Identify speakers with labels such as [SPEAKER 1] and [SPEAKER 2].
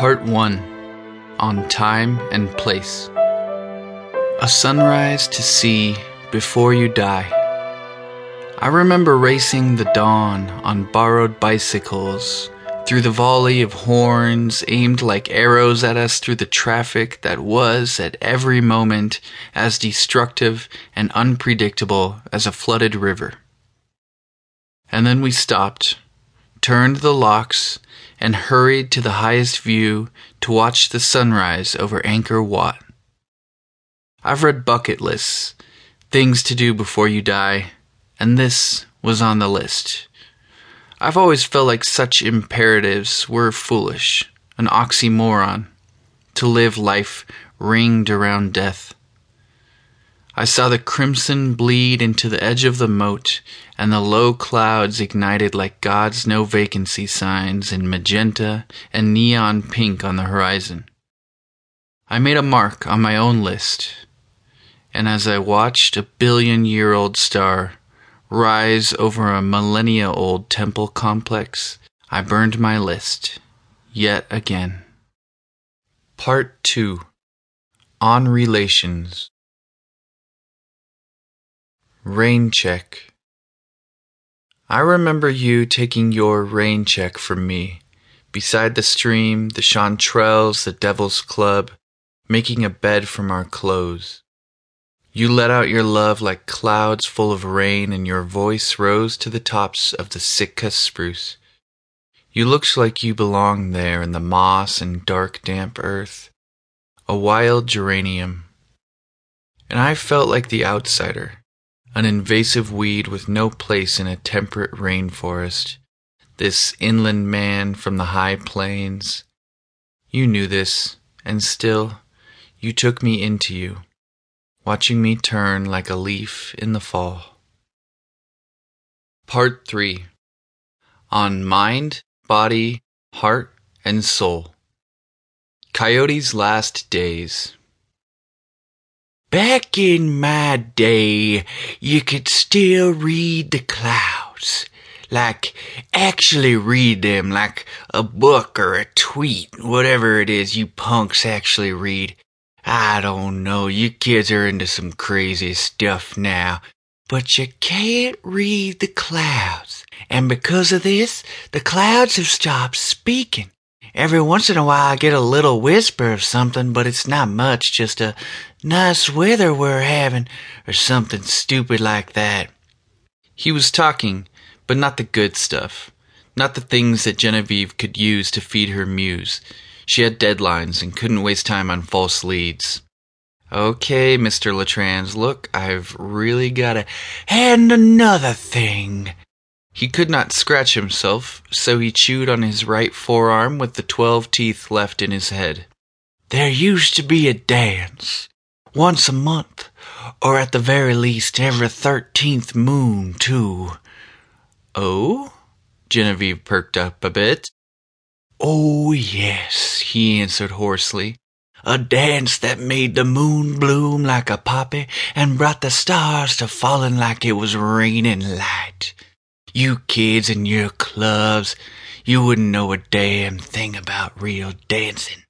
[SPEAKER 1] Part 1 On Time and Place A sunrise to see before you die. I remember racing the dawn on borrowed bicycles through the volley of horns aimed like arrows at us through the traffic that was, at every moment, as destructive and unpredictable as a flooded river. And then we stopped, turned the locks, and hurried to the highest view to watch the sunrise over Angkor Wat. I've read bucket lists, things to do before you die, and this was on the list. I've always felt like such imperatives were foolish, an oxymoron, to live life ringed around death. I saw the crimson bleed into the edge of the moat, and the low clouds ignited like God's no vacancy signs in magenta and neon pink on the horizon. I made a mark on my own list, and as I watched a billion year old star rise over a millennia old temple complex, I burned my list yet again. Part 2 On Relations Rain check. I remember you taking your rain check from me, beside the stream, the chanterelles, the devil's club, making a bed from our clothes. You let out your love like clouds full of rain, and your voice rose to the tops of the Sitka spruce. You looked like you belonged there in the moss and dark, damp earth, a wild geranium. And I felt like the outsider an invasive weed with no place in a temperate rainforest, this inland man from the high plains. You knew this, and still you took me into you, watching me turn like a leaf in the fall. Part 3 On Mind, Body, Heart, and Soul. Coyote's Last Days.
[SPEAKER 2] Back in my day, you could still read the clouds. Like, actually read them like a book or a tweet, whatever it is you punks actually read. I don't know, you kids are into some crazy stuff now. But you can't read the clouds. And because of this, the clouds have stopped speaking. Every once in a while I get a little whisper of something, but it's not much, just a nice weather we're having, or something stupid like that.
[SPEAKER 1] He was talking, but not the good stuff. Not the things that Genevieve could use to feed her muse. She had deadlines and couldn't waste time on false leads. Okay, Mr. Latrans, look, I've really gotta.
[SPEAKER 2] And another thing.
[SPEAKER 1] He could not scratch himself, so he chewed on his right forearm with the twelve teeth left in his head.
[SPEAKER 2] There used to be a dance. Once a month, or at the very least every thirteenth moon, too.
[SPEAKER 1] Oh? Genevieve perked up a bit.
[SPEAKER 2] Oh, yes, he answered hoarsely. A dance that made the moon bloom like a poppy and brought the stars to falling like it was raining light. You kids and your clubs, you wouldn't know a damn thing about real dancing.